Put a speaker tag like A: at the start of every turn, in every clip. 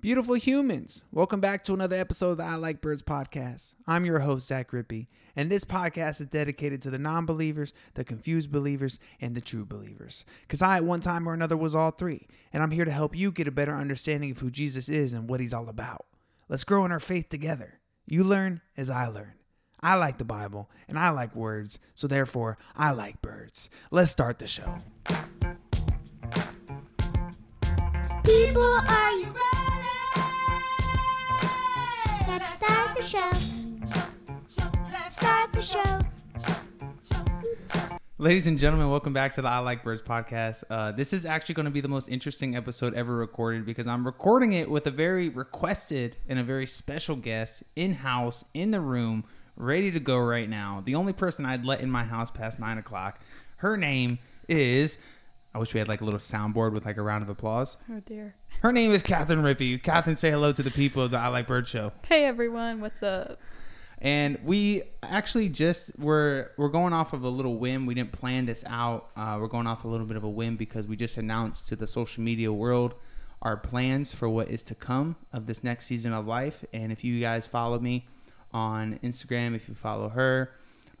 A: Beautiful humans, welcome back to another episode of the I Like Birds podcast. I'm your host, Zach Rippey, and this podcast is dedicated to the non believers, the confused believers, and the true believers. Because I, at one time or another, was all three, and I'm here to help you get a better understanding of who Jesus is and what he's all about. Let's grow in our faith together. You learn as I learn. I like the Bible, and I like words, so therefore, I like birds. Let's start the show.
B: People, are you ready? Start the show. Start the show.
A: Ladies and gentlemen, welcome back to the I Like Birds podcast. Uh, this is actually going to be the most interesting episode ever recorded because I'm recording it with a very requested and a very special guest in house, in the room, ready to go right now. The only person I'd let in my house past nine o'clock. Her name is. I wish we had like a little soundboard with like a round of applause.
C: Oh dear.
A: Her name is Catherine Rippey. Catherine, say hello to the people of the I Like Bird show.
C: Hey everyone, what's up?
A: and we actually just we're we're going off of a little whim. We didn't plan this out. Uh, we're going off a little bit of a whim because we just announced to the social media world our plans for what is to come of this next season of life. And if you guys follow me on Instagram, if you follow her,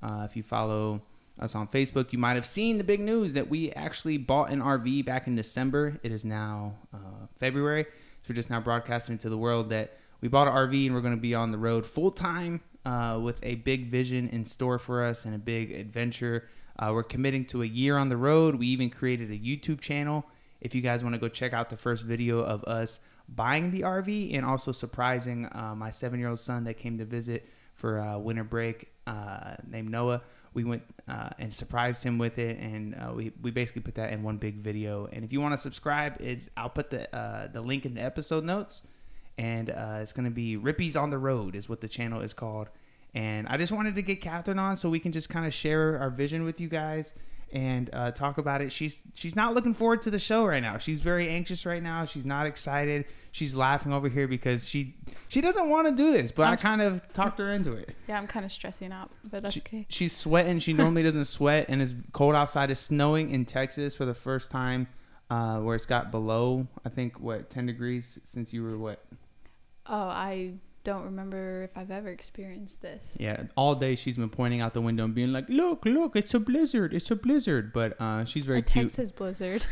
A: uh, if you follow us on Facebook, you might have seen the big news that we actually bought an RV back in December. It is now uh, February, so we're just now broadcasting to the world that we bought an RV and we're going to be on the road full time uh, with a big vision in store for us and a big adventure. Uh, we're committing to a year on the road. We even created a YouTube channel. If you guys want to go check out the first video of us buying the RV and also surprising uh, my seven year old son that came to visit for uh, winter break uh, named Noah, we went uh, and surprised him with it, and uh, we, we basically put that in one big video. And if you want to subscribe, it's I'll put the uh, the link in the episode notes and uh, it's gonna be Rippey's on the Road is what the channel is called. And I just wanted to get Catherine on so we can just kind of share our vision with you guys and uh, talk about it. She's she's not looking forward to the show right now. She's very anxious right now. She's not excited. She's laughing over here because she she doesn't want to do this, but i
C: I'm
A: I kind of talked her into it.
C: Yeah, I'm kind of stressing out, but that's
A: She-
C: okay.
A: She's sweating. She normally doesn't sweat, and it's cold outside. It's snowing in Texas for the first time, uh, where it's got below I think what ten degrees since you were what
C: Oh, I don't remember if I've ever experienced this.
A: Yeah, all day she's been pointing out the window and being like, "Look, look, it's a blizzard, it's a blizzard." But uh, she's very
C: a
A: cute.
C: Texas blizzard.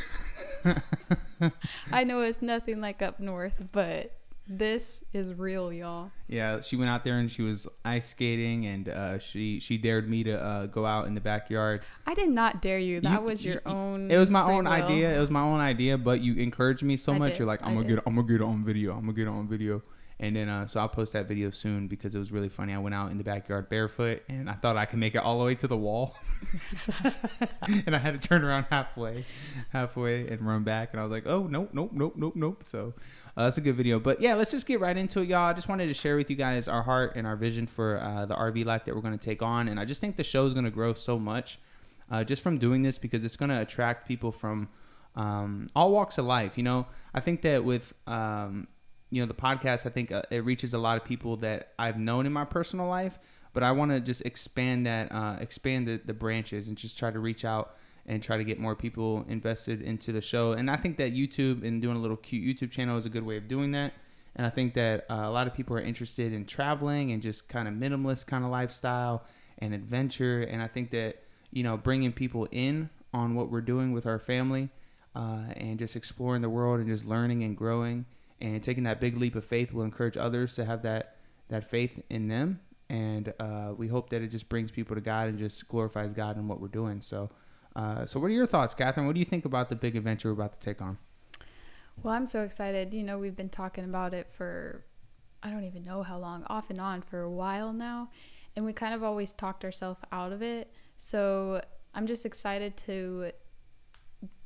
C: I know it's nothing like up north, but this is real, y'all.
A: Yeah, she went out there and she was ice skating, and uh, she she dared me to uh, go out in the backyard.
C: I did not dare you. That
A: You-
C: was your
A: you-
C: own.
A: It was my own
C: will.
A: idea. It was my own idea, but you encouraged me so
C: I
A: much.
C: did.
A: You're like,
C: I
A: "I'm gonna
C: did.
A: get, I'm gonna get it on video. I'm gonna get it on video." And then, uh, so I'll post that video soon because it was really funny. I went out in the backyard barefoot, and I thought I could make it all the way to the wall, and I had to turn around halfway, halfway, and run back. And I was like, "Oh, nope, nope, nope, nope, nope." So uh, that's a good video. But yeah, let's just get right into it, y'all. I just wanted to share with you guys our heart and our vision for uh, the RV life that we're going to take on, and I just think the show is going to grow so much uh, just from doing this because it's going to attract people from um, all walks of life. You know, I think that with um, you know the podcast, I think uh, it reaches a lot of people that I've known in my personal life, but I want to just expand that, uh, expand the, the branches, and just try to reach out and try to get more people invested into the show. And I think that YouTube and doing a little cute YouTube channel is a good way of doing that. And I think that uh, a lot of people are interested in traveling and just kind of minimalist kind of lifestyle and adventure. And I think that you know bringing people in on what we're doing with our family uh, and just exploring the world and just learning and growing and taking that big leap of faith will encourage others to have that that faith in them. And uh, we hope that it just brings people to God and just glorifies God in what we're doing. So. Uh, so, what are your thoughts, Catherine? What do you think about the big adventure we're about to take on?
C: Well, I'm so excited. You know, we've been talking about it for I don't even know how long, off and on for a while now, and we kind of always talked ourselves out of it. So I'm just excited to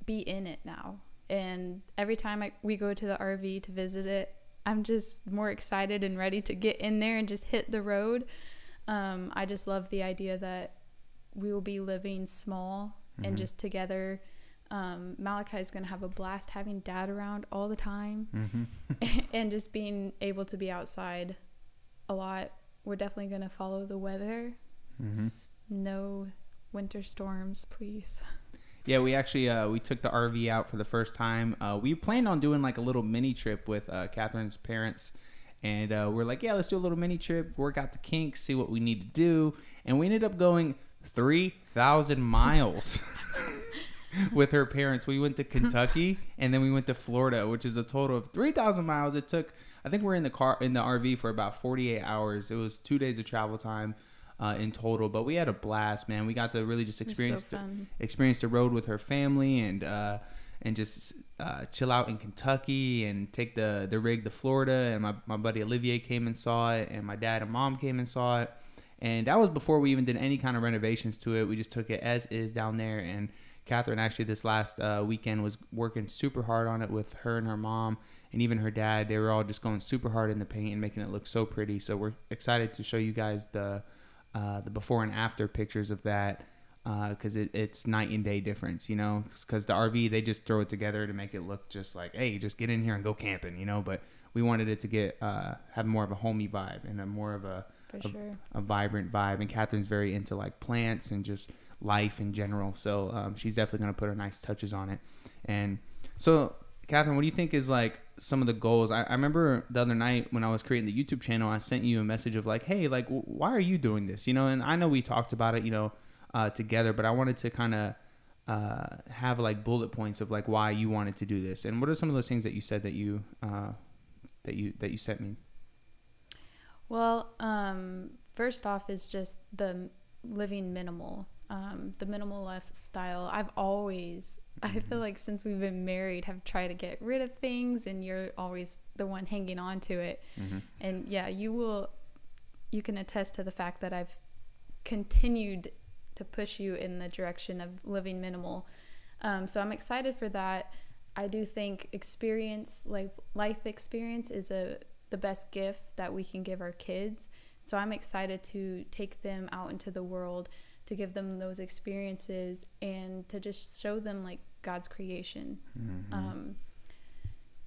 C: be in it now. And every time I, we go to the RV to visit it, I'm just more excited and ready to get in there and just hit the road. Um, I just love the idea that we will be living small and just together. Um, Malachi is going to have a blast having dad around all the time
A: Mm-hmm.
C: and just being able to be outside a lot. We're definitely going to follow the weather.
A: Mm-hmm.
C: No winter storms, please.
A: Yeah, we actually uh, we took the RV out for the first time. Uh, we planned on doing like a little mini trip with uh, Catherine's parents, and uh, we're like, yeah, let's do a little mini trip, work out the kinks, see what we need to do, and we ended up going three thousand miles. with her parents, we went to Kentucky and then we went to Florida, which is a total of three thousand miles. It took, I think, we're in the car in the RV for about forty eight hours. It was two days of travel time uh, in total. But we had a blast, man. We got to really just experience
C: so
A: the, experience the road with her family and uh, and just uh, chill out in Kentucky and take the the rig to Florida. And my my buddy Olivier came and saw it, and my dad and mom came and saw it. And that was before we even did any kind of renovations to it. We just took it as is down there. And Catherine actually this last uh, weekend was working super hard on it with her and her mom and even her dad. They were all just going super hard in the paint and making it look so pretty. So we're excited to show you guys the uh, the before and after pictures of that because it, it's night and day difference, you know. Because the RV they just throw it together to make it look just like, hey, just get in here and go camping, you know. But we wanted it to get uh, have more of a homey vibe and a more of a of-
C: sure.
A: a vibrant vibe. And Catherine's very into like plants and just life in general. So um, she's definitely going to put her nice touches on it. And so, Catherine, what do you think is like some of the goals? I, I remember the other night when I was creating the YouTube channel, I sent you a message of like, hey, like, w- why are you doing this? You know, and I know we talked about it, you know, uh, together, but I wanted to kind of uh, have like bullet points of like why you wanted to do this. And what are some of those things that you said that you uh, that you that you sent me?
C: Well, um, first off is just the living minimal, um, the minimal lifestyle. I've always, I feel like since we've been married, have tried to get rid of things, and you're always the one hanging on to it. And yeah, you will, you can attest to the fact that I've continued to push you in the direction of living minimal. Um, so I'm excited for that. I do think experience, like life experience, is a the best gift that we can give our kids. So I'm excited to take them out into the world, to give them those experiences, and to just show them like God's creation. Um,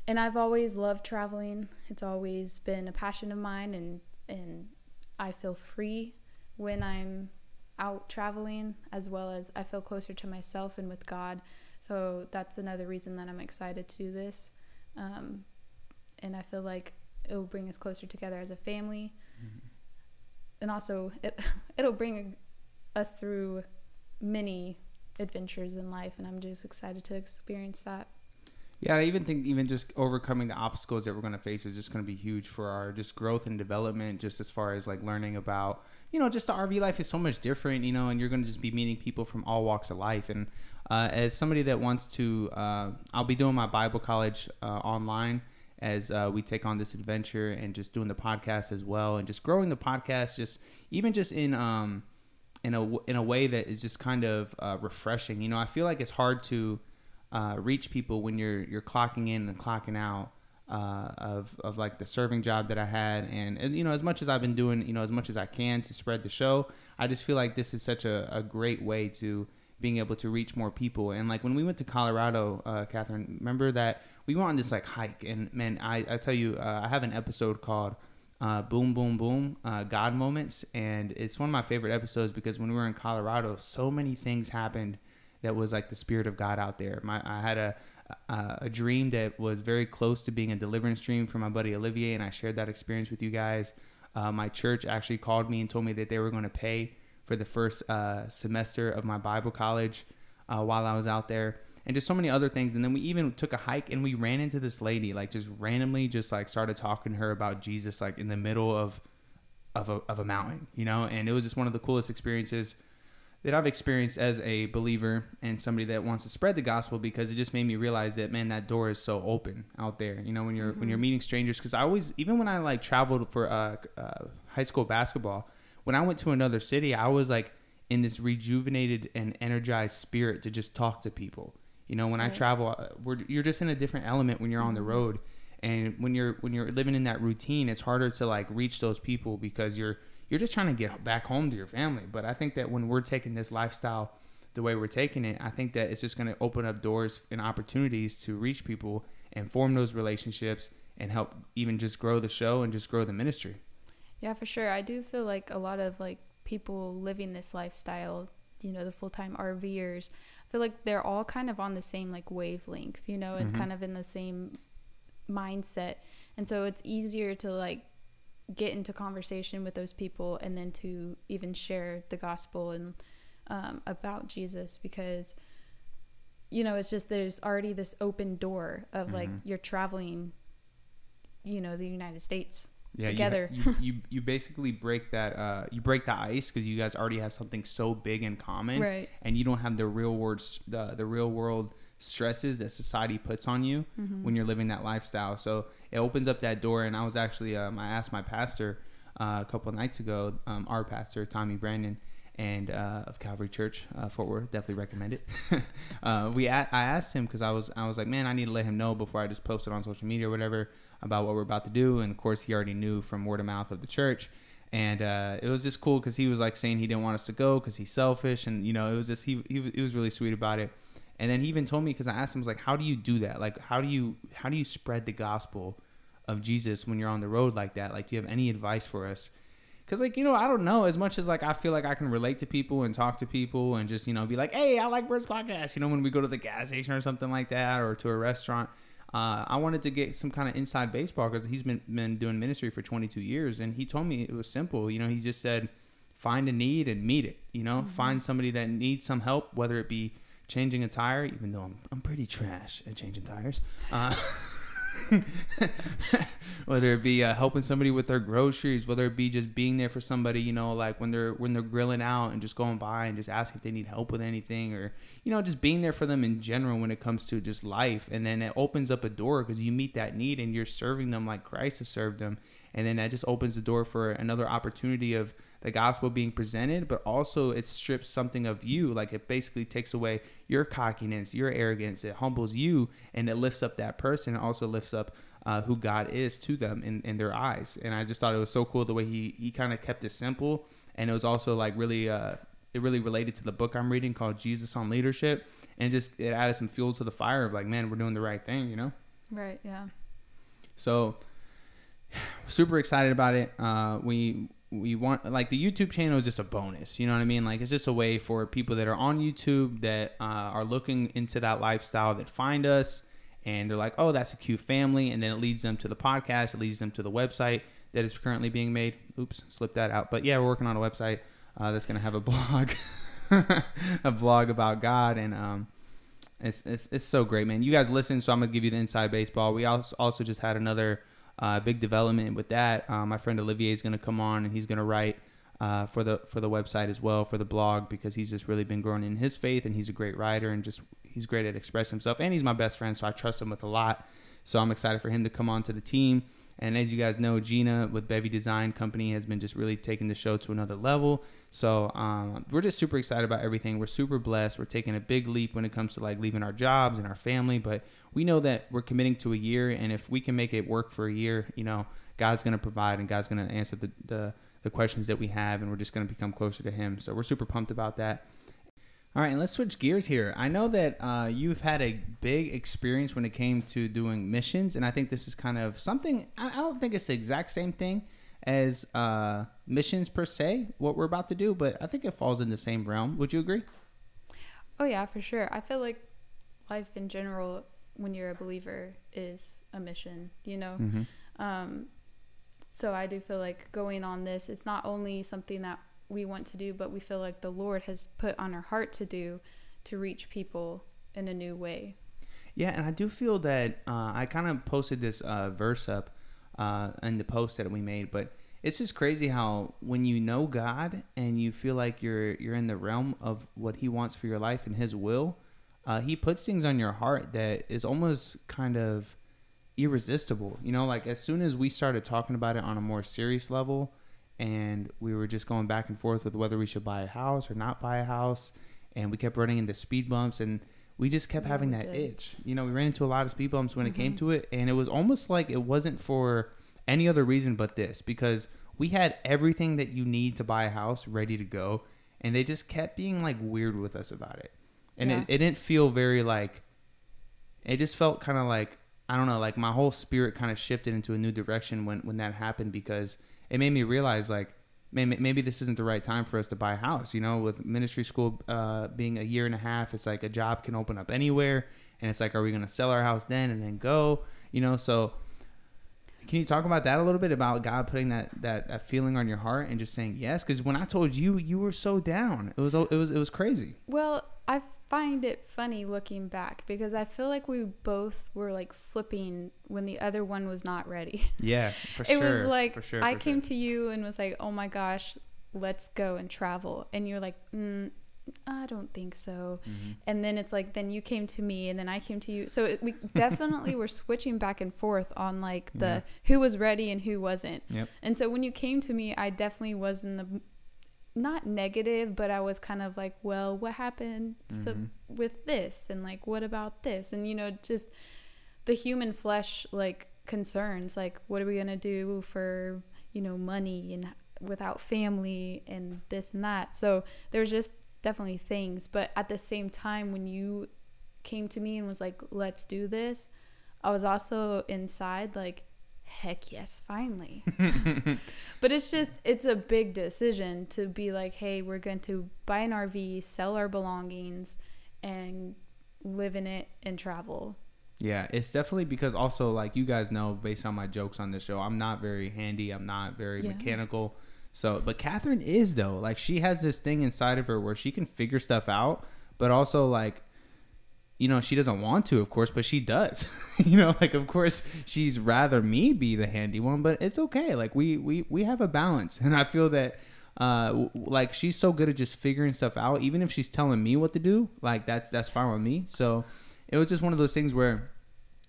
C: and I've always loved traveling. It's always been a passion of mine, and and I feel free when I'm out traveling, as well as I feel closer to myself and with God. So that's another reason that I'm excited to do this. Um, and I feel like it will bring us closer together as a family, and also it it'll bring us through many adventures in life, and I'm just excited to experience that.
A: Yeah, I even think even just overcoming the obstacles that we're going to face is just going to be huge for our just growth and development. Just as far as like learning about, you know, just the RV life is so much different, you know, and you're going to just be meeting people from all walks of life. And uh, as somebody that wants to, uh, I'll be doing my Bible college uh, online as uh, we take on this adventure and just doing the podcast as well, and just growing the podcast, just even just in um in a in a way that is just kind of uh, refreshing. You know, I feel like it's hard to uh, reach people when you're you're clocking in and clocking out uh, of of like the serving job that I had, and, and you know as much as I've been doing, you know as much as I can to spread the show, I just feel like this is such a, a great way to being able to reach more people. And like when we went to Colorado, uh, Catherine, remember that we went on this like hike, and man, I I tell you, uh, I have an episode called. Uh, boom, boom, boom, uh, God moments, and it's one of my favorite episodes because when we were in Colorado, so many things happened that was like the spirit of God out there. My I had a a, a dream that was very close to being a deliverance dream for my buddy Olivier, and I shared that experience with you guys. Uh, my church actually called me and told me that they were going to pay for the first uh, semester of my Bible college uh, while I was out there, and just so many other things. And then we even took a hike and we ran into this lady, like just randomly, just like started talking to her about Jesus, like in the middle of of a, of a mountain, you know. And it was just one of the coolest experiences that I've experienced as a believer and somebody that wants to spread the gospel because it just made me realize that man that door is so open out there you know when you're when you're meeting strangers because I always even when I like traveled for uh, uh, high school basketball when I went to another city I was like in this rejuvenated and energized spirit to just talk to people you know when I travel uh, we're, you're just in a different element when you're on the road. And when you're when you're living in that routine it's harder to like reach those people because you're you're just trying to get back home to your family. But i think that when we're taking this lifestyle the way we're taking it i think that it's just going to open up doors and opportunities to reach people and form those relationships and help even just grow the show and just grow the ministry.
C: Yeah, for sure. I do feel like a lot of like people living this lifestyle, you know, the full time RVers, I feel like they're all kind of on the same like wavelength, you know, and
A: Mhm.
C: kind of in the same mindset. And so it's easier to like get into conversation with those people and then to even share the gospel and um, about Jesus because you know it's just there's already this open door of like
A: Mhm.
C: you're traveling you know the United States
A: yeah, you-
C: together.
A: You, you, you basically break that uh, you break the ice because you guys already have something so big in common,
C: right
A: and you don't have the real world the the real world stresses that society puts on you
C: Mm-hmm.
A: when you're living that lifestyle. So it opens up that door. And I was actually um, I asked my pastor uh, a couple of nights ago, um, our pastor Tommy Brandon. And uh, of Calvary Church, uh, Fort Worth, definitely recommend it. uh, we a- I asked him because I was I was like, man, I need to let him know before I just post it on social media or whatever about what we're about to do. And of course, he already knew from word of mouth of the church. And uh, it was just cool because he was like saying he didn't want us to go because he's selfish, and you know, it was just he, he he was really sweet about it. And then he even told me because I asked him, I was like, how do you do that? Like, how do you how do you spread the gospel of Jesus when you're on the road like that? Like, do you have any advice for us? Because like you know, I don't know as much as like I feel like I can relate to people and talk to people and just you know be like, hey, I like Bird's podcast. You know, when we go to the gas station or something like that or to a restaurant. Uh, I wanted to get some kind of inside baseball because he's been been doing ministry for 22 years, and he told me it was simple. You know, he just said, find a need and meet it. You know, find somebody that needs some help, whether it be changing a tire, even though I'm, I'm pretty trash at changing tires. Uh, whether it be uh, helping somebody with their groceries, whether it be just being there for somebody, you know, like when they're when they're grilling out and just going by and just asking if they need help with anything, or you know, just being there for them in general when it comes to just life. And then it opens up a door because you meet that need and you're serving them like Christ has served them, and then that just opens the door for another opportunity of the gospel being presented, but also it strips something of you. Like it basically takes away your cockiness, your arrogance. It humbles you and it lifts up that person. It also lifts up uh, who God is to them in, in their eyes. And I just thought it was so cool the way he, he kind of kept it simple. And it was also like really, uh, it really related to the book I'm reading called Jesus on Leadership. And just it added some fuel to the fire of like, man, we're doing the right thing, you know?
C: right yeah
A: So super excited about it. Uh, we we want like the YouTube channel is just a bonus. You know what I mean? Like it's just a way for people that are on YouTube that uh, are looking into that lifestyle that find us and they're like, oh, that's a cute family, and then it leads them to the podcast. It leads them to the website that is currently being made. Oops, slipped that out. But yeah, we're working on a website uh, that's gonna have a blog, a vlog about God and um. It's, it's, it's so great, man. You guys listen, so I'm gonna give you the inside baseball. We also also just had another uh, big development with that. Uh, my friend Olivier is gonna come on and he's gonna write uh, for the for the website as well for the blog because he's just really been growing in his faith and he's a great writer and just he's great at expressing himself and he's my best friend, so I trust him with a lot. So I'm excited for him to come on to the team. And as you guys know, Gina with Bevy Design Company has been just really taking the show to another level. So um, we're just super excited about everything. We're super blessed. We're taking a big leap when it comes to like leaving our jobs and our family, but we know that we're committing to a year, and if we can make it work for a year, you know, God's going to provide and God's going to answer the, the the questions that we have, and we're just going to become closer to Him. So we're super pumped about that. All right, and let's switch gears here. I know that uh, you've had a big experience when it came to doing missions, and I think this is kind of something. I, I don't think it's the exact same thing as uh, missions per se, what we're about to do, but I think it falls in the same realm. Would you agree?
C: Oh yeah, for sure. I feel like life in general, when you're a believer, is a mission. You know,
A: Mm-hmm.
C: um, so I do feel like going on this, it's not only something that we want to do, but we feel like the Lord has put on our heart to do to reach people in a new way.
A: Yeah, and I do feel that uh, I kind of posted this uh, verse up uh, in the post that we made, but it's just crazy how when you know God and you feel like you're you're in the realm of what He wants for your life and His will, uh, He puts things on your heart that is almost kind of irresistible. You know, like as soon as we started talking about it on a more serious level, and we were just going back and forth with whether we should buy a house or not buy a house, and we kept running into speed bumps and we just kept
C: Yeah,
A: having that
C: did.
A: itch. You know, we ran into a lot of speed bumps when it came
C: Mhm.
A: to it, and it was almost like it wasn't for any other reason but this because we had everything that you need to buy a house ready to go, and they just kept being like weird with us about it, and
C: Yeah.
A: it, it didn't feel very like. It just felt kind of like I don't know, like my whole spirit kind of shifted into a new direction when when that happened because it made me realize like maybe, maybe this isn't the right time for us to buy a house. You know, with ministry school uh, being a year and a half, it's like a job can open up anywhere, and it's like, are we going to sell our house then and then go? You know, so can you talk about that a little bit about God putting that that, that feeling on your heart and just saying yes? Because when I told you, you were so down. It was it was it was crazy.
C: Well, I find it funny looking back because I feel like we both were like flipping when the other one was not ready.
A: Yeah, for
C: it
A: sure.
C: It was like
A: for sure,
C: I
A: for
C: came
A: sure.
C: to you and was like, "Oh my gosh, let's go and travel," and you're like, mm, "I don't think so."
A: Mm-hmm.
C: And then it's like, then you came to me, and then I came to you. So it, we definitely were switching back and forth on like the
A: Yeah.
C: who was ready and who wasn't.
A: Yep.
C: And so when you came to me, I definitely was in the not negative, but I was kind of like, well, what happened so,
A: Mhm.
C: with this? And like, what about this? And, you know, just the human flesh, like, concerns, like, what are we going to do for, you know, money and without family and this and that. So there's just definitely things. But at the same time, when you came to me and was like, let's do this, I was also inside like, heck yes, finally. but it's just, it's a big decision to be like, hey, we're going to buy an RV, sell our belongings, and live in it and travel.
A: Yeah, it's definitely because also like you guys know based on my jokes on this show, I'm not very handy. I'm not very
C: Yeah.
A: mechanical. So, but Catherine is though. Like she has this thing inside of her where she can figure stuff out, but also like, you know, she doesn't want to, of course, but she does. you know, like of course she's rather me be the handy one, but it's okay. Like we we we have a balance, and I feel that. Uh, like she's so good at just figuring stuff out. Even if she's telling me what to do, like that's that's fine with me. So it was just one of those things where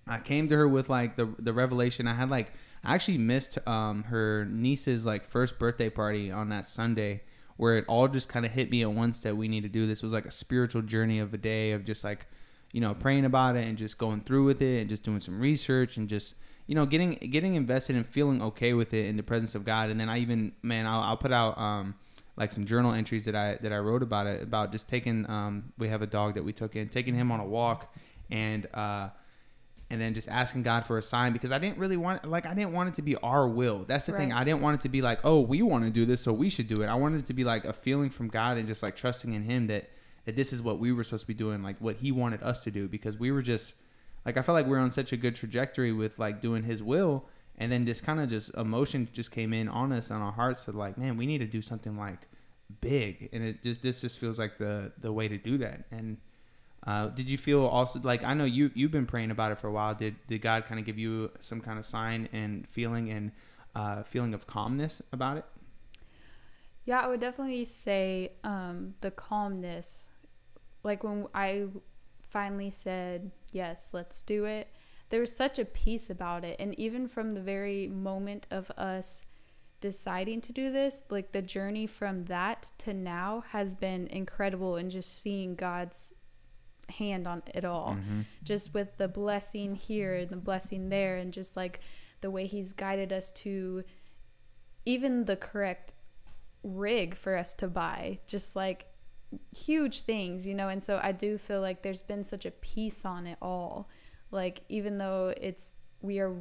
A: I came to her with like the the revelation. I had like I actually missed um her niece's like first birthday party on that Sunday where it all just kind of hit me at once that we need to do this. It was like a spiritual journey of a day of just like you know praying about it and just going through with it and just doing some research and just you know getting getting invested and feeling okay with it in the presence of God. And then I even man I'll, I'll put out um like some journal entries that I that I wrote about it about just taking um we have a dog that we took in taking him on a walk and uh and then just asking God for a sign because I didn't really want like I didn't want it to be our will. That's the thing. I didn't want it to be like, oh, we want to do this, so we should do it. I wanted it to be like a feeling from God and just like trusting in Him that that this is what we were supposed to be doing, like what He wanted us to do, because we were just like I felt like we are on such a good trajectory with like doing His will, and then just kind of just emotion just came in on us on our hearts of like, man, we need to do something like big, and it just this just feels like the the way to do that, and. Uh, did you feel also like I know you you've been praying about it for a while? Did did God kind of give you some kind of sign and feeling and uh, feeling of calmness about it?
C: Yeah, I would definitely say um, the calmness. Like when I finally said, yes, let's do it, there was such a peace about it. And even from the very moment of us deciding to do this, like the journey from that to now has been incredible and just seeing God's hand on it all. Mm-hmm. Just with the blessing here and the blessing there, and just like the way He's guided us to even the correct rig for us to buy just like huge things you know and so i do feel like there's been such a peace on it all. Like even though it's we are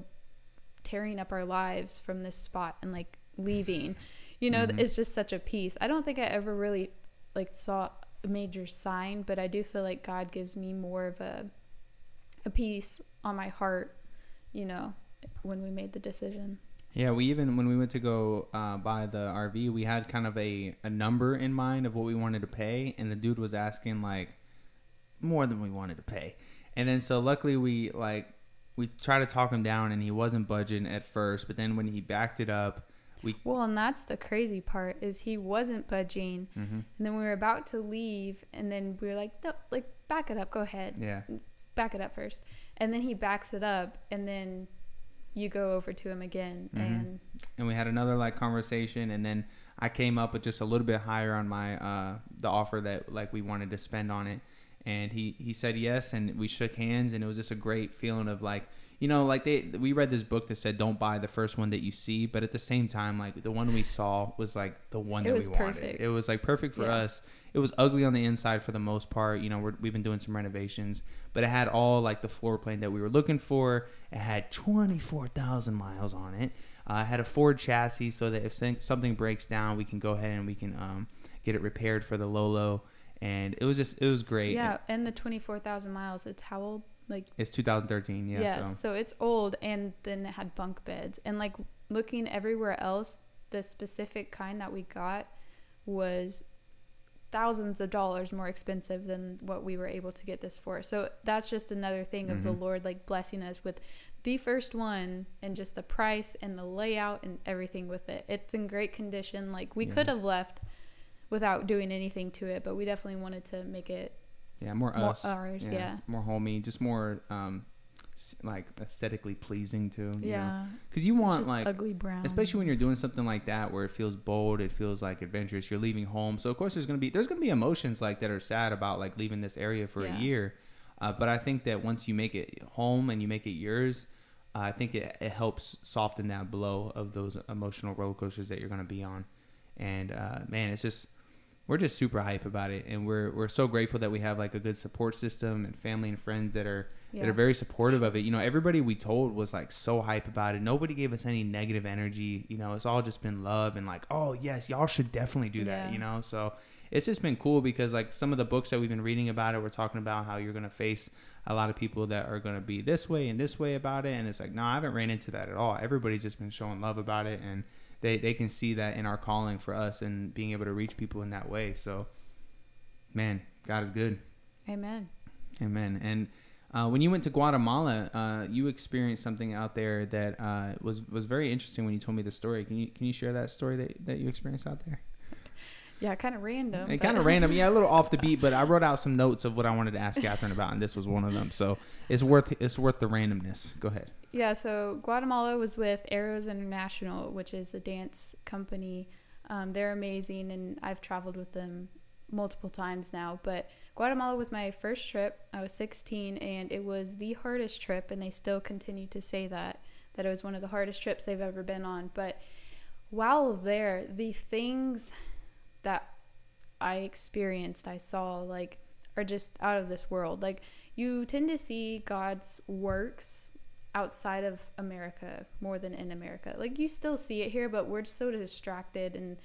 C: tearing up our lives from this spot and like leaving you know mm-hmm. it's just such a peace. I don't think i ever really like saw a major sign but i do feel like god gives me more of a a peace on my heart you know when we made the decision
A: Yeah, we even when we went to go uh, buy the RV, we had kind of a, a number in mind of what we wanted to pay, and the dude was asking like more than we wanted to pay, and then so luckily we like we tried to talk him down, and he wasn't budging at first, but then when he backed it up, we
C: Well, and that's the crazy part is he wasn't budging,
A: Mm-hmm.
C: and then we were about to leave, and then we were like, no, like back it up, go ahead,
A: yeah.
C: Back it up first, and then he backs it up, and then you go over to him again,
A: Mhm.
C: and
A: and we had another like conversation and then i came up with just a little bit higher on my uh the offer that like we wanted to spend on it and he he said yes and we shook hands and it was just a great feeling of like you know like they we read this book that said don't buy the first one that you see but at the same time like the one we saw was like the one
C: It
A: that we wanted it was like perfect for
C: Yeah.
A: us it was ugly on the inside for the most part you know we're, we've been doing some renovations but it had all like the floor plan that we were looking for it had 24000 miles on it Uh, I had a Ford chassis so that if something breaks down, we can go ahead and we can um, get it repaired for the Lolo. And it was just it was great.
C: Yeah, and the 24,000 miles, it's how old? Like,
A: It's 2013. Yeah.
C: yeah,
A: so.
C: so. it's old, and then it had bunk beds. And like looking everywhere else, the specific kind that we got was thousands of dollars more expensive than what we were able to get this for. So that's just another thing of the
A: Mhm.
C: Lord like blessing us with the first one and just the price and the layout and everything with it. It's in great condition. Like we
A: Yeah.
C: could have left without doing anything to it, but we definitely wanted to make it
A: Yeah, more,
C: more
A: us.
C: ours. Yeah.
A: more homey, just more um, like aesthetically pleasing too.
C: Yeah.
A: because you want
C: just
A: like,
C: ugly brown.
A: especially when you're doing something like that where it feels bold, it feels like adventurous. You're leaving home, so of course there's gonna be there's gonna be emotions like that are sad about like leaving this area for
C: Yeah.
A: a year. Uh, but I think that once you make it home and you make it yours, uh, I think it, it helps soften that blow of those emotional roller coasters that you're gonna be on. And uh, man, it's just we're just super hype about it, and we're we're so grateful that we have like a good support system and family and friends that are that are very supportive of it. You know, everybody we told was like so hype about it. Nobody gave us any negative energy. You know, it's all just been love and like, oh yes, y'all should definitely do that.
C: Yeah.
A: You know, so it's just been cool because like some of the books that we've been reading about it, we're talking about how you're gonna face a lot of people that are gonna be this way and this way about it, and it's like, no, I haven't ran into that at all. Everybody's just been showing love about it, and they they can see that in our calling for us and being able to reach people in that way. So, man, God is good.
C: Amen.
A: Amen. And uh, when you went to Guatemala, uh, you experienced something out there that uh, was was very interesting. When you told me the story, can you can you share that story that, that you experienced out there?
C: Yeah, kind of random.
A: And kind of random, yeah, a little off the beat, but I wrote out some notes of what I wanted to ask Catherine about, and this was one of them. So it's worth it's worth the randomness. Go ahead.
C: Yeah, so Guatemala was with Arrows International, which is a dance company. Um, they're amazing, and I've traveled with them multiple times now. But Guatemala was my first trip. I was 16, and it was the hardest trip, and they still continue to say that that it was one of the hardest trips they've ever been on. But while there, the things that I experienced, I saw, like, are just out of this world. Like, you tend to see God's works outside of America more than in America. Like you still see it here, but we're so distracted and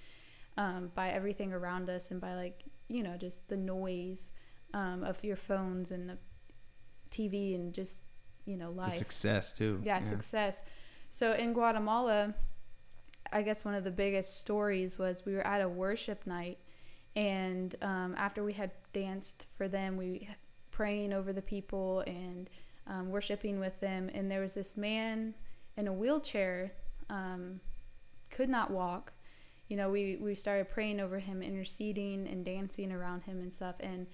C: um, by everything around us and by like you know just the noise um, of your phones and the TV and just you know
A: The
C: life.
A: success too.
C: yeah, success. So in Guatemala, I guess one of the biggest stories was we were at a worship night, and um, after we had danced for them, we praying over the people and um, worshiping with them, and there was this man in a wheelchair, um, could not walk. You know, we we started praying over him, interceding and dancing around him and stuff, and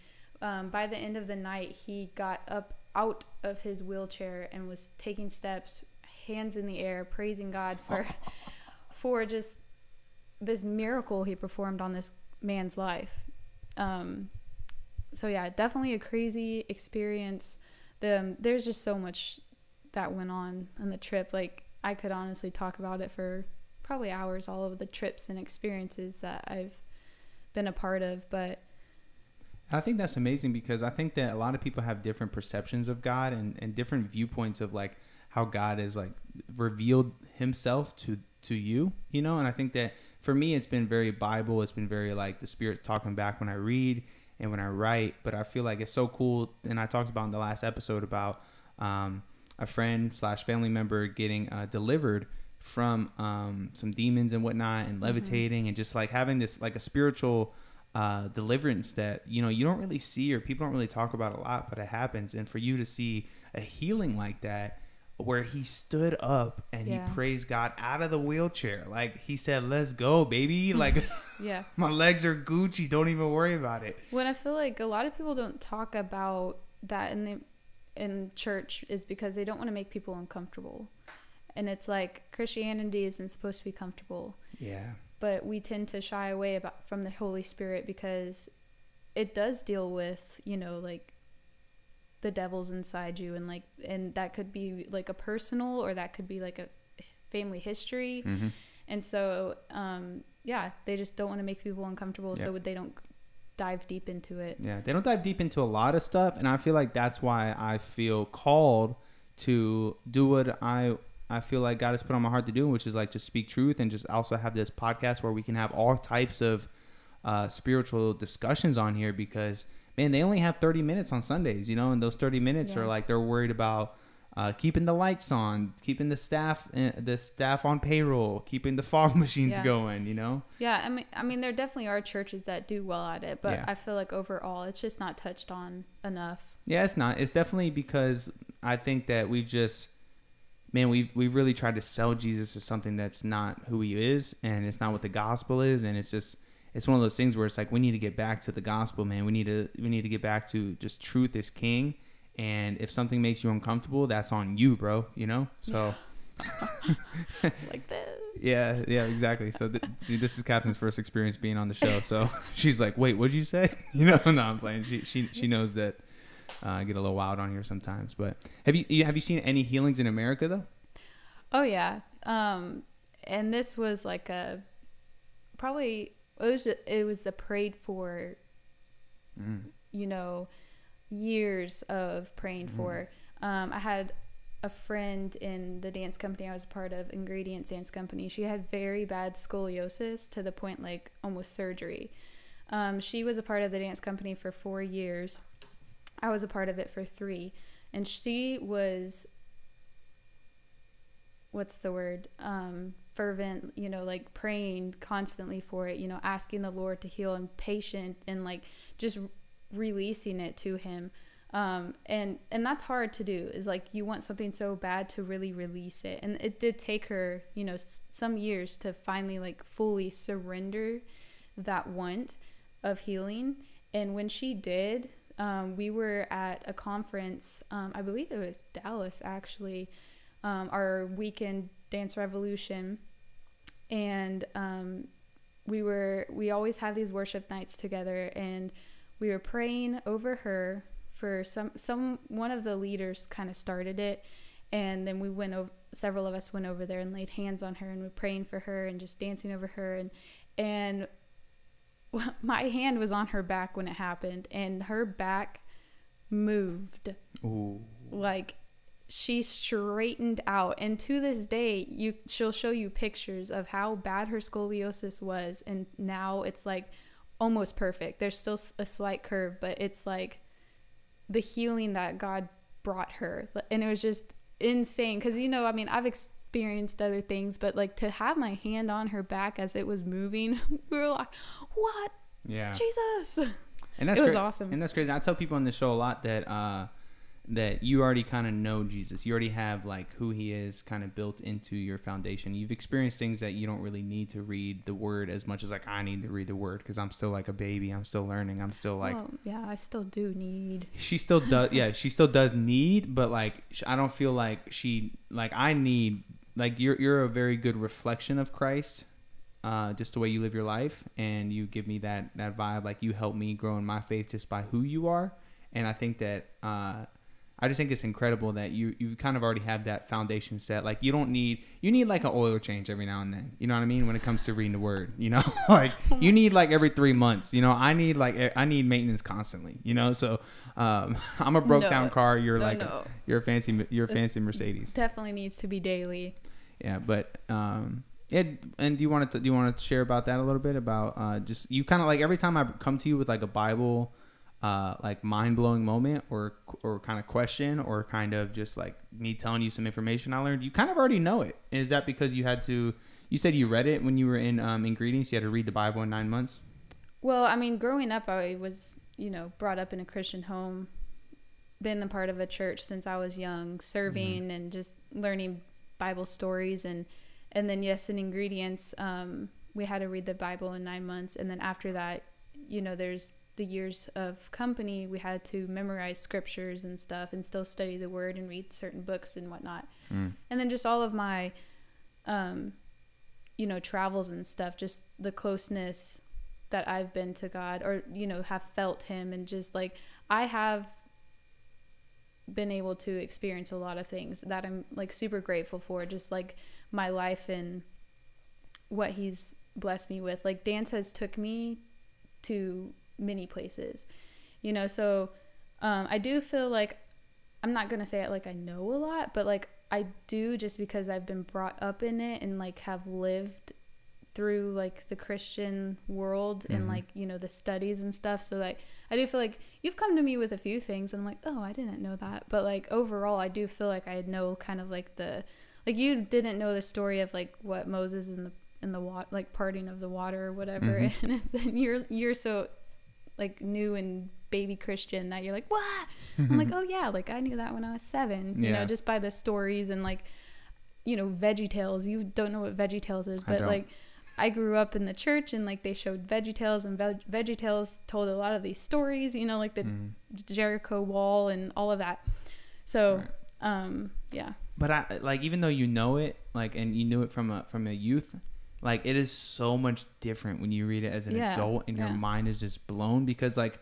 C: um, by the end of the night, he got up out of his wheelchair and was taking steps, hands in the air, praising God for for just this miracle he performed on this man's life. Um, so yeah, definitely a crazy experience. The um, there's just so much that went on on the trip. Like I could honestly talk about it for probably hours. All of the trips and experiences that I've been a part of, but
A: I think that's amazing because I think that a lot of people have different perceptions of God and, and different viewpoints of like how God has like revealed himself to to you, you know, and I think that for me it's been very Bible, it's been very like the spirit talking back when I read and when I write, but I feel like it's so cool and I talked about in the last episode about um, a friend slash family member getting uh, delivered from um, some demons and whatnot and levitating and just like having this like a spiritual uh, deliverance that you know you don't really see or people don't really talk about a lot, but it happens. And for you to see a healing like that, where he stood up and
C: Yeah.
A: he praised God out of the wheelchair, like he said, "Let's go, baby!" Like
C: yeah.
A: my legs are Gucci. Don't even worry about it.
C: When I feel like a lot of people don't talk about that in the in church is because they don't want to make people uncomfortable. And it's like Christianity isn't supposed to be comfortable,
A: Yeah,
C: but we tend to shy away about from the Holy Spirit because it does deal with, you know, like the devil's inside you and like and that could be like a personal or that could be like a family history.
A: hmm
C: And so um yeah, they just don't want to make people uncomfortable so they don't dive deep into it.
A: yeah. They don't dive deep into a lot of stuff, and I feel like that's why I feel called to do what I I feel like God has put on my heart to do, which is like just speak truth and just also have this podcast where we can have all types of uh, spiritual discussions on here because man, they only have 30 minutes on Sundays, you know, and those 30 minutes
C: Yeah.
A: are like they're worried about uh, keeping the lights on, keeping the staff uh, the staff on payroll, keeping the fog machines
C: Yeah.
A: going, you know.
C: Yeah, I mean, I mean, there definitely are churches that do well at it, but
A: Yeah.
C: I feel like overall, it's just not touched on enough.
A: Yeah, it's not. It's definitely because I think that we've just, man, we've we've really tried to sell Jesus as something that's not who he is, and it's not what the gospel is, and it's just it's one of those things where it's like we need to get back to the gospel, man. We need to we need to get back to just truth is king, and if something makes you uncomfortable, that's on you, bro. You know. So
C: like this.
A: yeah, yeah, exactly. So th- see, this is Catherine's first experience being on the show, so she's like, "Wait, what'd you say?" You know, no, I'm playing. She she she knows that uh, I get a little wild on here sometimes. But have you, you have you seen any healings in America though?
C: Oh yeah. Um, and this was like a probably it was it was a prayed for,
A: Mm.
C: you know, years of praying for. Um, I had a friend in the dance company I was a part of, Ingredients Dance Company. She had very bad scoliosis to the point like almost surgery. Um, she was a part of the dance company for four years. I was a part of it for three, and she was what's the word um fervent you know like praying constantly for it you know asking the lord to heal and patient and like just releasing it to him. Um and and that's hard to do. Is like you want something so bad to really release it. And it did take her you know s- some years to finally like fully surrender that want of healing. And when she did um, we were at a conference um, i believe it was dallas actually um, our weekend dance revolution. And um, we were we always have these worship nights together and we were praying over her for some some one of the leaders kind of started it. And then we went over several of us went over there and laid hands on her and were praying for her and just dancing over her. And and my hand was on her back when it happened and her back moved.
A: Ooh.
C: like she straightened out and to this day you she'll show you pictures of how bad her scoliosis was and now it's like almost perfect there's still a slight curve but it's like the healing that god brought her and it was just insane because you know i mean i've experienced other things but like to have my hand on her back as it was moving we were like what
A: Yeah.
C: jesus
A: And that's
C: It was
A: cra-
C: awesome.
A: And that's crazy. I tell people on this show a lot that uh, that you already kind of know Jesus. You already have like who He is kind of built into your foundation. You've experienced things that you don't really need to read the Word as much as like I need to read the Word because I'm still like a baby. I'm still learning. I'm still like
C: well, yeah i still do need
A: she still does yeah she still does need but like i don't feel like she like i need like you're you're a very good reflection of christ uh, just the way you live your life and you give me that that vibe like you help me grow in my faith just by who you are and i think that uh, I just think it's incredible that you you kind of already have that foundation set. Like you don't need you need like an oil change every now and then. You know what I mean? When it comes to reading the word, you know, like you need like every three months. You know, I need like I need maintenance constantly. You know, so um, I'm a broke
C: No.
A: down car. You're
C: No,
A: like
C: no.
A: you're a fancy you're a fancy Mercedes.
C: definitely needs to be daily
A: Yeah, but um, yeah. And do you want to do you want to share about that a little bit about uh, just you kind of like every time I come to you with like a Bible. Uh, like mind blowing moment or or kind of question or kind of just like me telling you some information I learned. You kind of already know it. Is that because you had to? You said you read it when you were in um, ingredients. You had to read the Bible in nine months.
C: Well, I mean, growing up, I was, you know, brought up in a Christian home, been a part of a church since I was young, serving and just learning Bible stories and and then yes, in ingredients, um, we had to read the Bible in nine months, and then after that, you know, there's the years of company. We had to memorize scriptures and stuff, and still study the Word and read certain books and whatnot.
A: Mm.
C: and then just all of my um you know travels and stuff just the closeness that I've been to God or you know have felt him and just like I have been able to experience a lot of things that I'm like super grateful for just like my life and what he's blessed me with like dance has took me to many places you know so um I do feel like I'm not gonna say it like I know a lot, but like I do just because I've been brought up in it and like have lived through like the Christian world and
A: Mhm.
C: like you know the studies and stuff. So like I do feel like you've come to me with a few things. And I'm like, oh, I didn't know that. But like overall, I do feel like I know kind of like the like you didn't know the story of like what Moses in the in the water like parting of the water or whatever.
A: Mhm.
C: And it's, and you're you're so like new and baby Christian that you're like, what? I'm like, oh yeah, like I knew that when I was seven. You
A: Yeah.
C: know, just by the stories and like, you know, Veggie Tales. You don't know what Veggie Tales is, but
A: don't.
C: like, I grew up in the church and like they showed Veggie Tales and Veg- Veggie Tales told a lot of these stories. You know, like the
A: Mhm.
C: Jericho Wall and all of that. So,
A: Right.
C: um, yeah,
A: But I like even though you know it, like, and you knew it from a from a youth, like it is so much different when you read it as an
C: Yeah,
A: adult and your
C: yeah.
A: mind is just blown because like,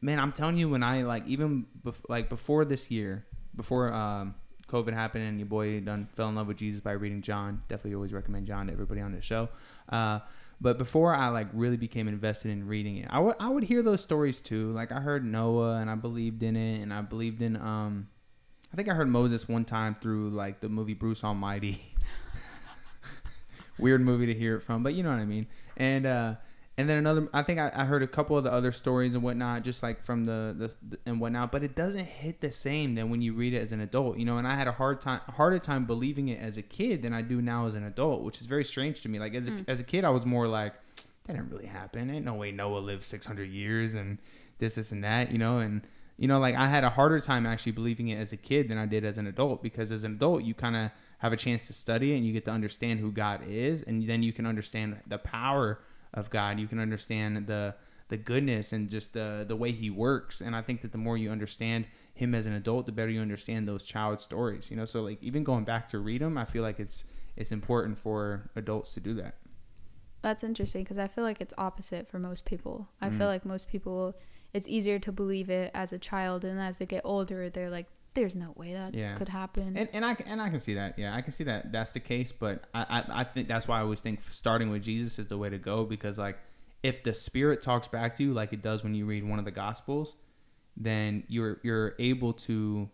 A: man, I'm telling you, when I like even bef- like before this year, before um COVID happened and your boy done fell in love with Jesus by reading John. Definitely always recommend John to everybody on the show. Uh, but before I like really became invested in reading it, I would I would hear those stories too. Like I heard Noah and I believed in it, and I believed in um, I think I heard Moses one time through like the movie Bruce Almighty. Weird movie to hear it from, but you know what I mean. And uh, and then another, I think I, I heard a couple of the other stories and whatnot, just like from the, the the and whatnot. But it doesn't hit the same than when you read it as an adult, you know. And I had a hard time, harder time believing it as a kid than I do now as an adult, which is very strange to me. Like as a,
C: Mm.
A: as a kid, I was more like, that didn't really happen. Ain't no way Noah lived six hundred years and this, this, and that, you know. And you know, like I had a harder time actually believing it as a kid than I did as an adult because as an adult, you kind of have a chance to study it and you get to understand who God is, and then you can understand the power of God. You can understand the the goodness and just the the way He works. And I think that the more you understand Him as an adult, the better you understand those child stories. You know, so like even going back to read them, I feel like it's it's important for adults to do that.
C: that's interesting because I feel like it's opposite for most people. I
A: Mhm.
C: feel like most people, it's easier to believe it as a child, and as they get older, they're like, there's no way that
A: Yeah.
C: could happen.
A: And, and I and I can see that. Yeah, I can see that that's the case. But I, I I think that's why I always think starting with Jesus is the way to go because like if the Spirit talks back to you like it does when you read one of the Gospels, then you're you're able to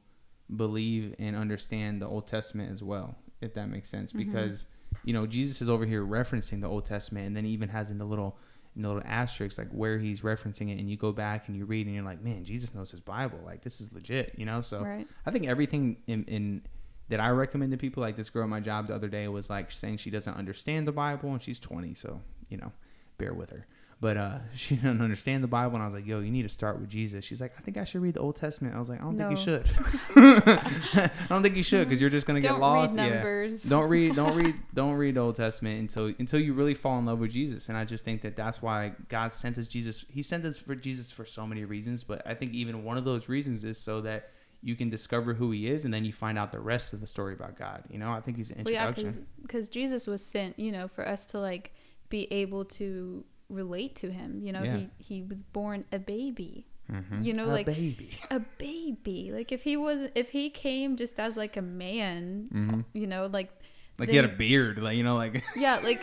A: believe and understand the Old Testament as well. If that makes sense,
C: Mhm.
A: because you know Jesus is over here referencing the Old Testament, and then he even has in the little little asterisks like where he's referencing it, and you go back and you read, and you're like, man, Jesus knows his Bible. Like this is legit, you know. So
C: right.
A: I think everything in, in that I recommend to people, like this girl at my job the other day, was like saying she doesn't understand the Bible, and she's 20, so you know, bear with her. But uh, she doesn't understand the Bible, and I was like, "Yo, you need to start with Jesus." She's like, "I think I should read the Old Testament." I was like, "I don't think you should. I don't think you should because you're just gonna get
C: Don't
A: lost."
C: read
A: Yeah
C: numbers.
A: don't read don't read don't read the old testament until until you really fall in love with jesus and i just think that that's why god sent us jesus he sent us for jesus for so many reasons but i think even one of those reasons is so that you can discover who he is and then you find out the rest of the story about god you know i think he's an
C: Well, yeah,
A: introduction
C: because Jesus was sent, you know, for us to like be able to relate to him. You know,
A: Yeah.
C: he he was born a baby,
A: Mhm.
C: you know,
A: A
C: like-
A: baby
C: a baby. Like if he was, if he came just as like a man,
A: Mhm.
C: you know, like
A: like he had a beard like you know like
C: yeah, like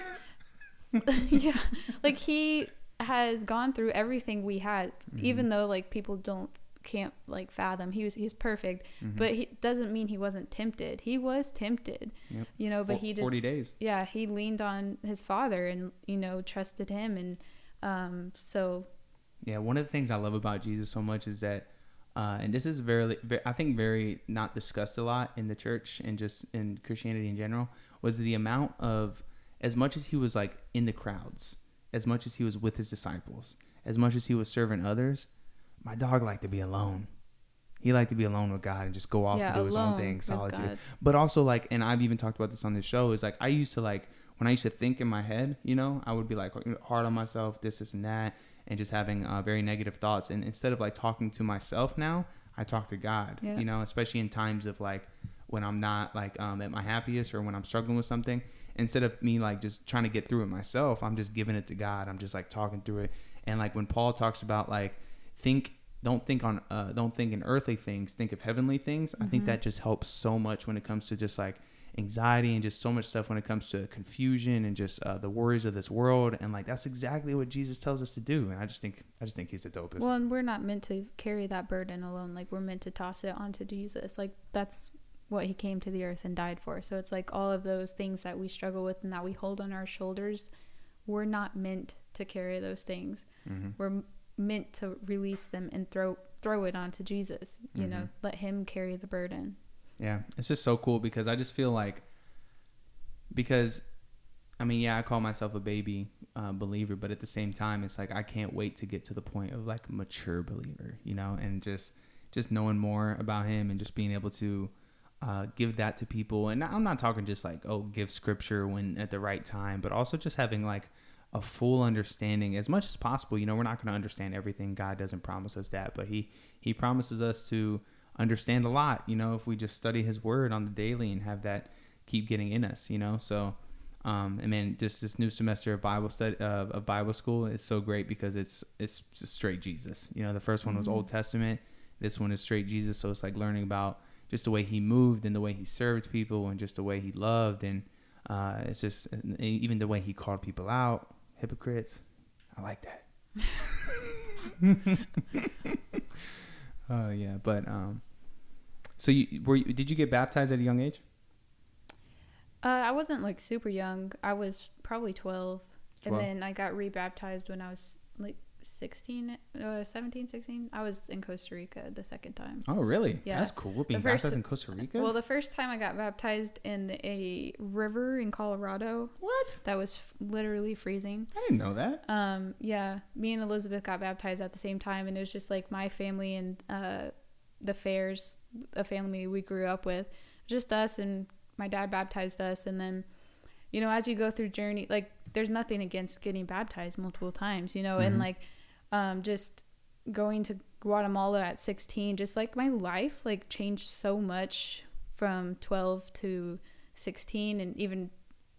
C: yeah, like he has gone through everything we had,
A: Mm-hmm.
C: even though like people don't can't like fathom. He was he's perfect,
A: Mhm.
C: but he doesn't mean he wasn't tempted. He was tempted,
A: Yep.
C: you know, but
A: Fo-
C: he just
A: 40 days
C: yeah he leaned on his father and you know trusted him and um so
A: Yeah, one of the things I love about Jesus so much is that, uh, and this is very, ve- I think, very not discussed a lot in the church and just in Christianity in general, was the amount of, as much as he was like in the crowds, as much as he was with his disciples, as much as he was serving others, my dog liked to be alone. He liked to be alone with God and just go off
C: yeah
A: and do his own thing, solitude. But also like and i've even talked about this on this show is like i used to like when i used to think in my head you know i would be like hard on myself this this and that and just having uh, very negative thoughts. And instead of like talking to myself now i talk to god
C: Yeah.
A: you know especially in times of like when i'm not like um, at my happiest or when i'm struggling with something. Instead of me like just trying to get through it myself i'm just giving it to god. I'm just like talking through it. And like when paul talks about like think don't think on uh, don't think in earthly things think of heavenly things i think
C: Mhm.
A: that just helps so much when it comes to just like anxiety and just so much stuff when it comes to confusion and just uh, the worries of this world and like that's exactly what jesus tells us to do and i just think i just think he's the dopest
C: well and we're not meant to carry that burden alone like we're meant to toss it onto jesus like that's what he came to the earth and died for. So it's like all of those things that we struggle with and that we hold on our shoulders, we're not meant to carry those things.
A: Mm-hmm.
C: We're meant to release them and throw throw it onto Jesus. You know, let him carry the burden.
A: Yeah, it's just so cool because I just feel like because I mean, yeah, I call myself a baby uh, believer, but at the same time, it's like I can't wait to get to the point of like mature believer, you know, and just just knowing more about Him and just being able to uh, give that to people. And I'm not talking just like oh, give Scripture when at the right time, but also just having like a full understanding as much as possible. You know, we're not going to understand everything. God doesn't promise us that, but He He promises us to understand a lot. You know, if we just study His Word on the daily and have that keep getting in us. You know, so. Um, and man, just this new semester of Bible study uh, of Bible school is so great because it's it's just straight Jesus. You know, the first one was Old Testament. This one is straight Jesus. So it's like learning about just the way he moved and the way he served people and just the way he loved and uh, it's just even the way he called people out hypocrites. I like that. Oh yeah, but um, so you were you, did you get baptized at a young age?
C: Uh, I wasn't like super young. I was probably 12.
A: 12.
C: And then I got rebaptized when I was like 16, uh, 17, 16. I was in Costa Rica the second time.
A: Oh really?
C: Yeah.
A: That's cool. Being
C: first-
A: baptized in Costa Rica.
C: Well, the first time I got baptized in a river in Colorado
A: what?
C: that was f- literally freezing.
A: I didn't know that.
C: Um, yeah, me and Elizabeth got baptized at the same time, and it was just like my family and uh, the Fairs, a family we grew up with, just us, and my dad baptized us, and then, you know, as you go through journey, like there's nothing against getting baptized multiple times, you know,
A: Mhm.
C: and like, um, just going to Guatemala at 16, just like my life like changed so much from 12 to 16, and even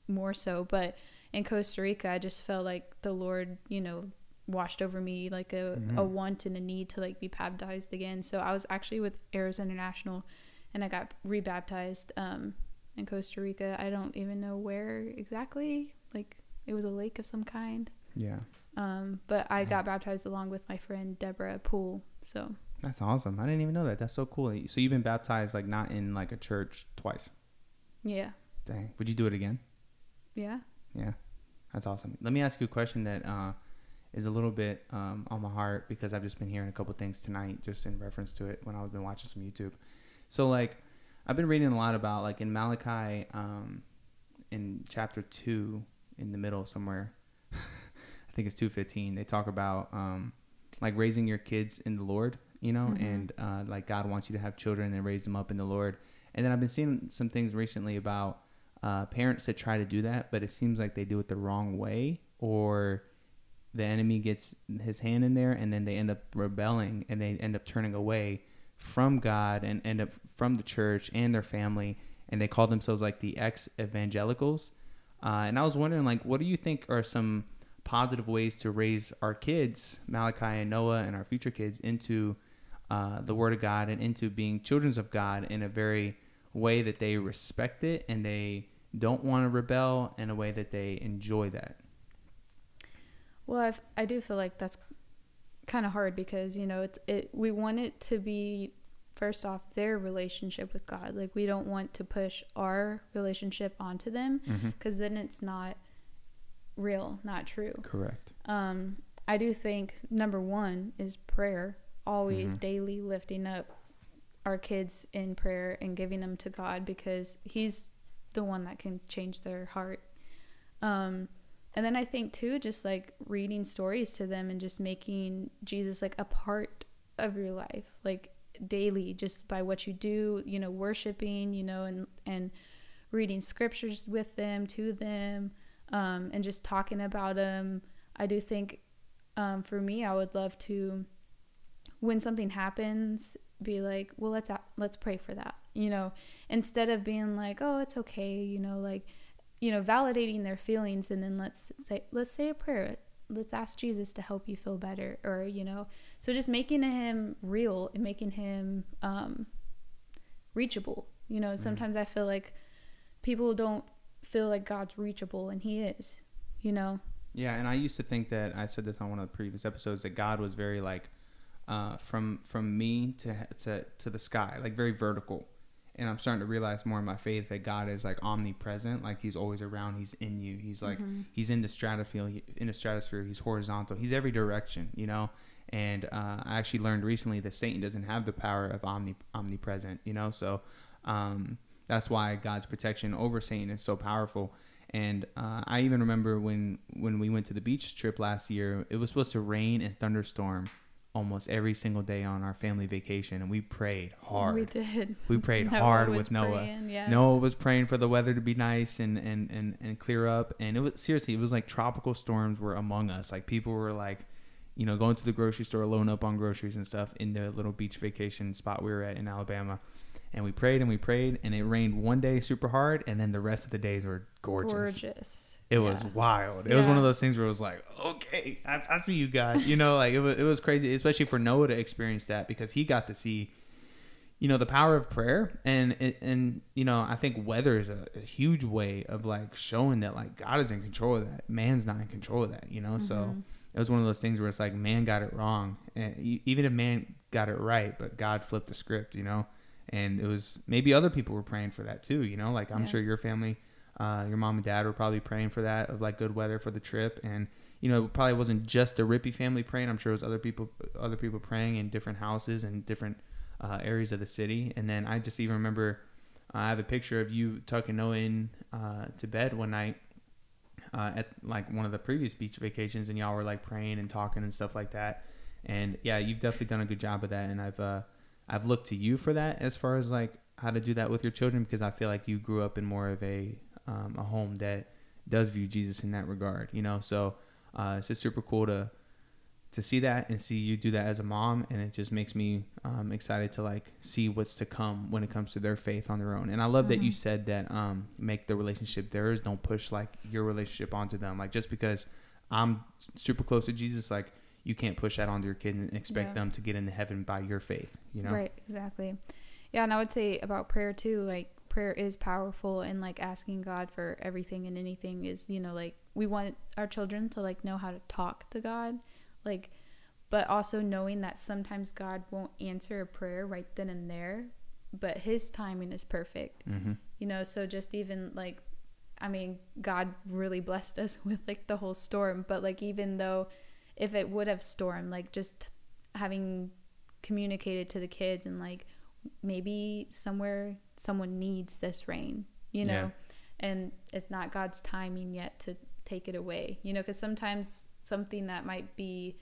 C: more so, but in Costa Rica, I just felt like the Lord, you know, washed over me like a, a
A: Mhm.
C: want and a need to like be baptized again. So I was actually with Arrows International and I got rebaptized um, in Costa Rica. I don't even know where exactly. Like it was a lake of some kind.
A: Yeah,
C: Um, but I got baptized along with my friend Deborah Poole. So
A: that's awesome. I didn't even know that. That's so cool. So you've been baptized like not in like a church twice.
C: yeah,
A: Dang. Would you do it again?
C: yeah.
A: Yeah, that's awesome. Let me ask you a question that uh, is a little bit um, on my heart because I've just been hearing a couple things tonight, just in reference to it when I've been watching some YouTube. So like, I've been reading a lot about like in Malachi, um, in chapter two, in the middle somewhere. I think it's two fifteen. They talk about um, like raising your kids in the Lord, you know,
C: Mhm.
A: and uh, like God wants you to have children and raise them up in the Lord. And then I've been seeing some things recently about uh, parents that try to do that, but it seems like they do it the wrong way, or the enemy gets his hand in there, and then they end up rebelling and they end up turning away from God and end up from the church and their family, and they call themselves like the ex evangelicals. Uh, and I was wondering, like, what do you think are some positive ways to raise our kids, Malachi and Noah, and our future kids into uh, the Word of God and into being children of God in a very way that they respect it and they don't want to rebel in a way that they enjoy that.
C: Well, I've, I do feel like that's kind of hard because you know it, it we want it to be first off their relationship with God. Like we don't want to push our relationship onto them
A: Mm-hmm.
C: because then it's not real, not true.
A: Correct.
C: Um, I do think number one is prayer. Always
A: Mhm.
C: daily lifting up our kids in prayer and giving them to God because He's the one that can change their heart. Um, and then I think too, just like reading stories to them and just making Jesus like a part of your life, like daily, just by what you do, you know, worshiping, you know, and and reading scriptures with them to them, um, and just talking about them. I do think, um, for me, I would love to, when something happens, be like, well, let's let's pray for that, you know, instead of being like, oh, it's okay, you know, like you know validating their feelings and then let's say let's say a prayer. Let's ask jesus to help you feel better or you know? So just making him real and making him um reachable you know? Sometimes i feel like people don't feel like god's reachable and he is you know
A: Yeah, and I used to think that I said this on one of the previous episodes that God was very like uh, from from me to to to the sky, like very vertical. and I'm starting to realize more in my faith that God is like omnipresent, like He's always around. He's in you. He's like He's in the stratosphere. He, in the stratosphere, He's horizontal. He's every direction, you know. And uh, I actually learned recently that Satan doesn't have the power of omni omnipresent, you know. So um, that's why God's protection over Satan is so powerful. And uh, I even remember when when we went to the beach trip last year, it was supposed to rain and thunderstorm almost every single day on our family vacation, and we prayed hard.
C: We did.
A: We prayed
C: Noah
A: hard with Noah.
C: praying, yeah.
A: Noah was praying for the weather to be nice and, and, and, and clear up. And it was seriously, it was like tropical storms were among us. Like people were like, you know, going to the grocery store, loading up on groceries and stuff in the little beach vacation spot we were at in Alabama. And we prayed and we prayed, and it rained one day super hard, and then the rest of the days were gorgeous.
C: Gorgeous.
A: It was wild. It was one of those things where it was like, okay, I, I see you guys. You know, like it was, it was crazy, especially for Noah to experience that because he got to see, you know, the power of prayer. And, and you know, I think weather is a, a huge way of like showing that like God is in control of that. Man's not in control of that, you know? So
C: Mm-hmm.
A: it was one of those things where it's like, man got it wrong. And even if man got it right, but God flipped the script, you know? And it was maybe other people were praying for that too, you know? Like I'm
C: Yeah.
A: sure your family uh, your mom and dad were probably praying for that of like good weather for the trip, and you know it probably wasn't just the Rippey family praying. I'm sure it was other people, other people praying in different houses and different uh, areas of the city. And then I just even remember uh, I have a picture of you tucking Noah in uh, to bed one night uh, at like one of the previous beach vacations, and y'all were like praying and talking and stuff like that. And yeah, you've definitely done a good job of that, and I've uh, I've looked to you for that as far as like how to do that with your children because I feel like you grew up in more of a um, a home that does view Jesus in that regard, you know. So uh, it's just super cool to to see that and see you do that as a mom, and it just makes me um, excited to like see what's to come when it comes to their faith on their own. And I love that you said that um, make the relationship theirs. Don't push like your relationship onto them. Like just because I'm super close to Jesus, like you can't push that onto your kid and expect
C: Yeah.
A: them to get into heaven by your faith. You know,
C: Right, exactly. Yeah, and I would say about prayer too, like prayer is powerful and like asking God for everything and anything is, you know, like we want our children to like know how to talk to God, like but also knowing that sometimes God won't answer a prayer right then and there, but his timing is perfect.
A: Mm-hmm.
C: You know, so just even like I mean, God really blessed us with like the whole storm, but like even though if it would have stormed, like just having communicated to the kids and like maybe somewhere someone needs this rain, you know,
A: Yeah.
C: and it's not God's timing yet to take it away, you know, because sometimes something that might be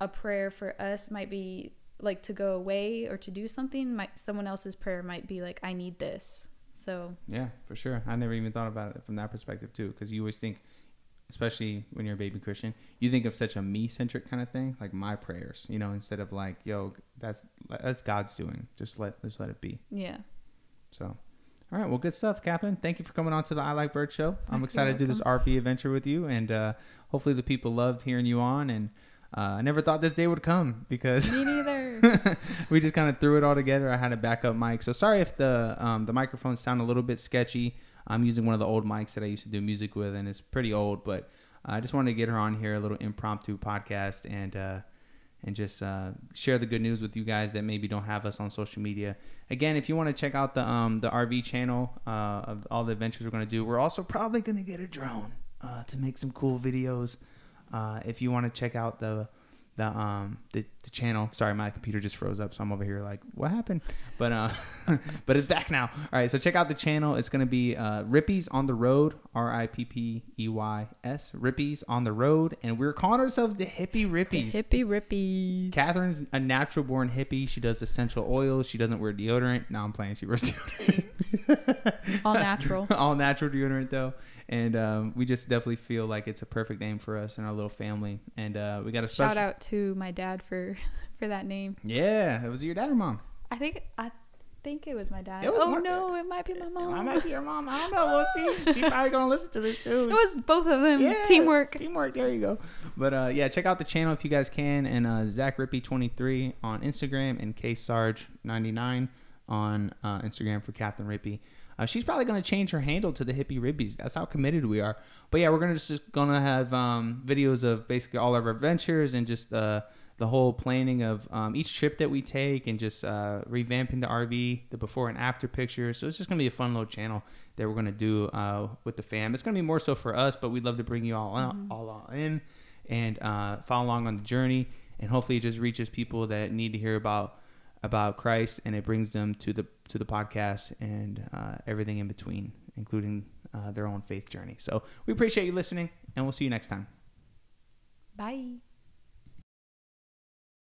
C: a prayer for us might be like to go away or to do something might someone else's prayer might be like i need this so
A: Yeah, for sure. I never even thought about it from that perspective too, because you always think, especially when you're a baby Christian, you think of such a me-centric kind of thing, like my prayers, you know, instead of like, yo, that's that's God's doing. Just let just let it be.
C: yeah
A: So, all right, well, good stuff, Catherine. Thank you for coming on to the I Like Bird show. I'm excited to do this RV adventure with you, and uh, hopefully the people loved hearing you on. And uh, I never thought this day would come because
C: me neither
A: we just kind of threw it all together. I had a backup mic, so sorry if the um, the microphones sound a little bit sketchy. I'm using one of the old mics that I used to do music with, and it's pretty old. But I just wanted to get her on here, a little impromptu podcast, and uh, and just uh, share the good news with you guys that maybe don't have us on social media. Again, if you want to check out the um, the RV channel uh, of all the adventures we're going to do, we're also probably going to get a drone uh, to make some cool videos. Uh, if you want to check out the the um the, the channel. Sorry my computer just froze up so i'm over here like what happened? But uh but it's back now. All right so check out the channel. It's gonna be uh Rippeys on the road r-i-p-p-e-y-s Rippeys on the road and we're calling ourselves the hippie rippies.
C: Hippie rippies.
A: Catherine's a natural born hippie. She does essential oils. She doesn't wear deodorant. No i'm playing. She wears deodorant
C: all natural.
A: All natural deodorant though. And um, we just definitely feel like it's a perfect name for us and our little family. And uh, we got a special
C: shout out to my dad for for that name.
A: Yeah. It was your dad or mom?
C: I think i think it was my dad.
A: Was
C: oh
A: my-
C: no it might be my mom.
A: I might be your mom. I don't know. We'll see. She's probably gonna listen to this too.
C: it was both of them.
A: Yeah,
C: teamwork.
A: Teamwork. There you go. But uh, yeah, check out the channel if you guys can, and uh, Zach Rippey twenty three on Instagram and K Sarge ninety nine on uh, Instagram for Catherine Rippey. Uh, she's probably gonna change her handle to the Hippie Rippeys. That's how committed we are. But yeah, we're gonna just, just gonna have um, videos of basically all of our adventures and just uh, the whole planning of um, each trip that we take and just uh, revamping the RV, the before and after pictures. So it's just gonna be a fun little channel that we're gonna do uh, with the fam. It's gonna be more so for us, but we'd love to bring you all out, all in and uh, follow along on the journey. And hopefully, it just reaches people that need to hear about about Christ, and it brings them to the to the podcast and uh, everything in between, including uh, their own faith journey. So we appreciate you listening, and we'll see you next time.
C: Bye.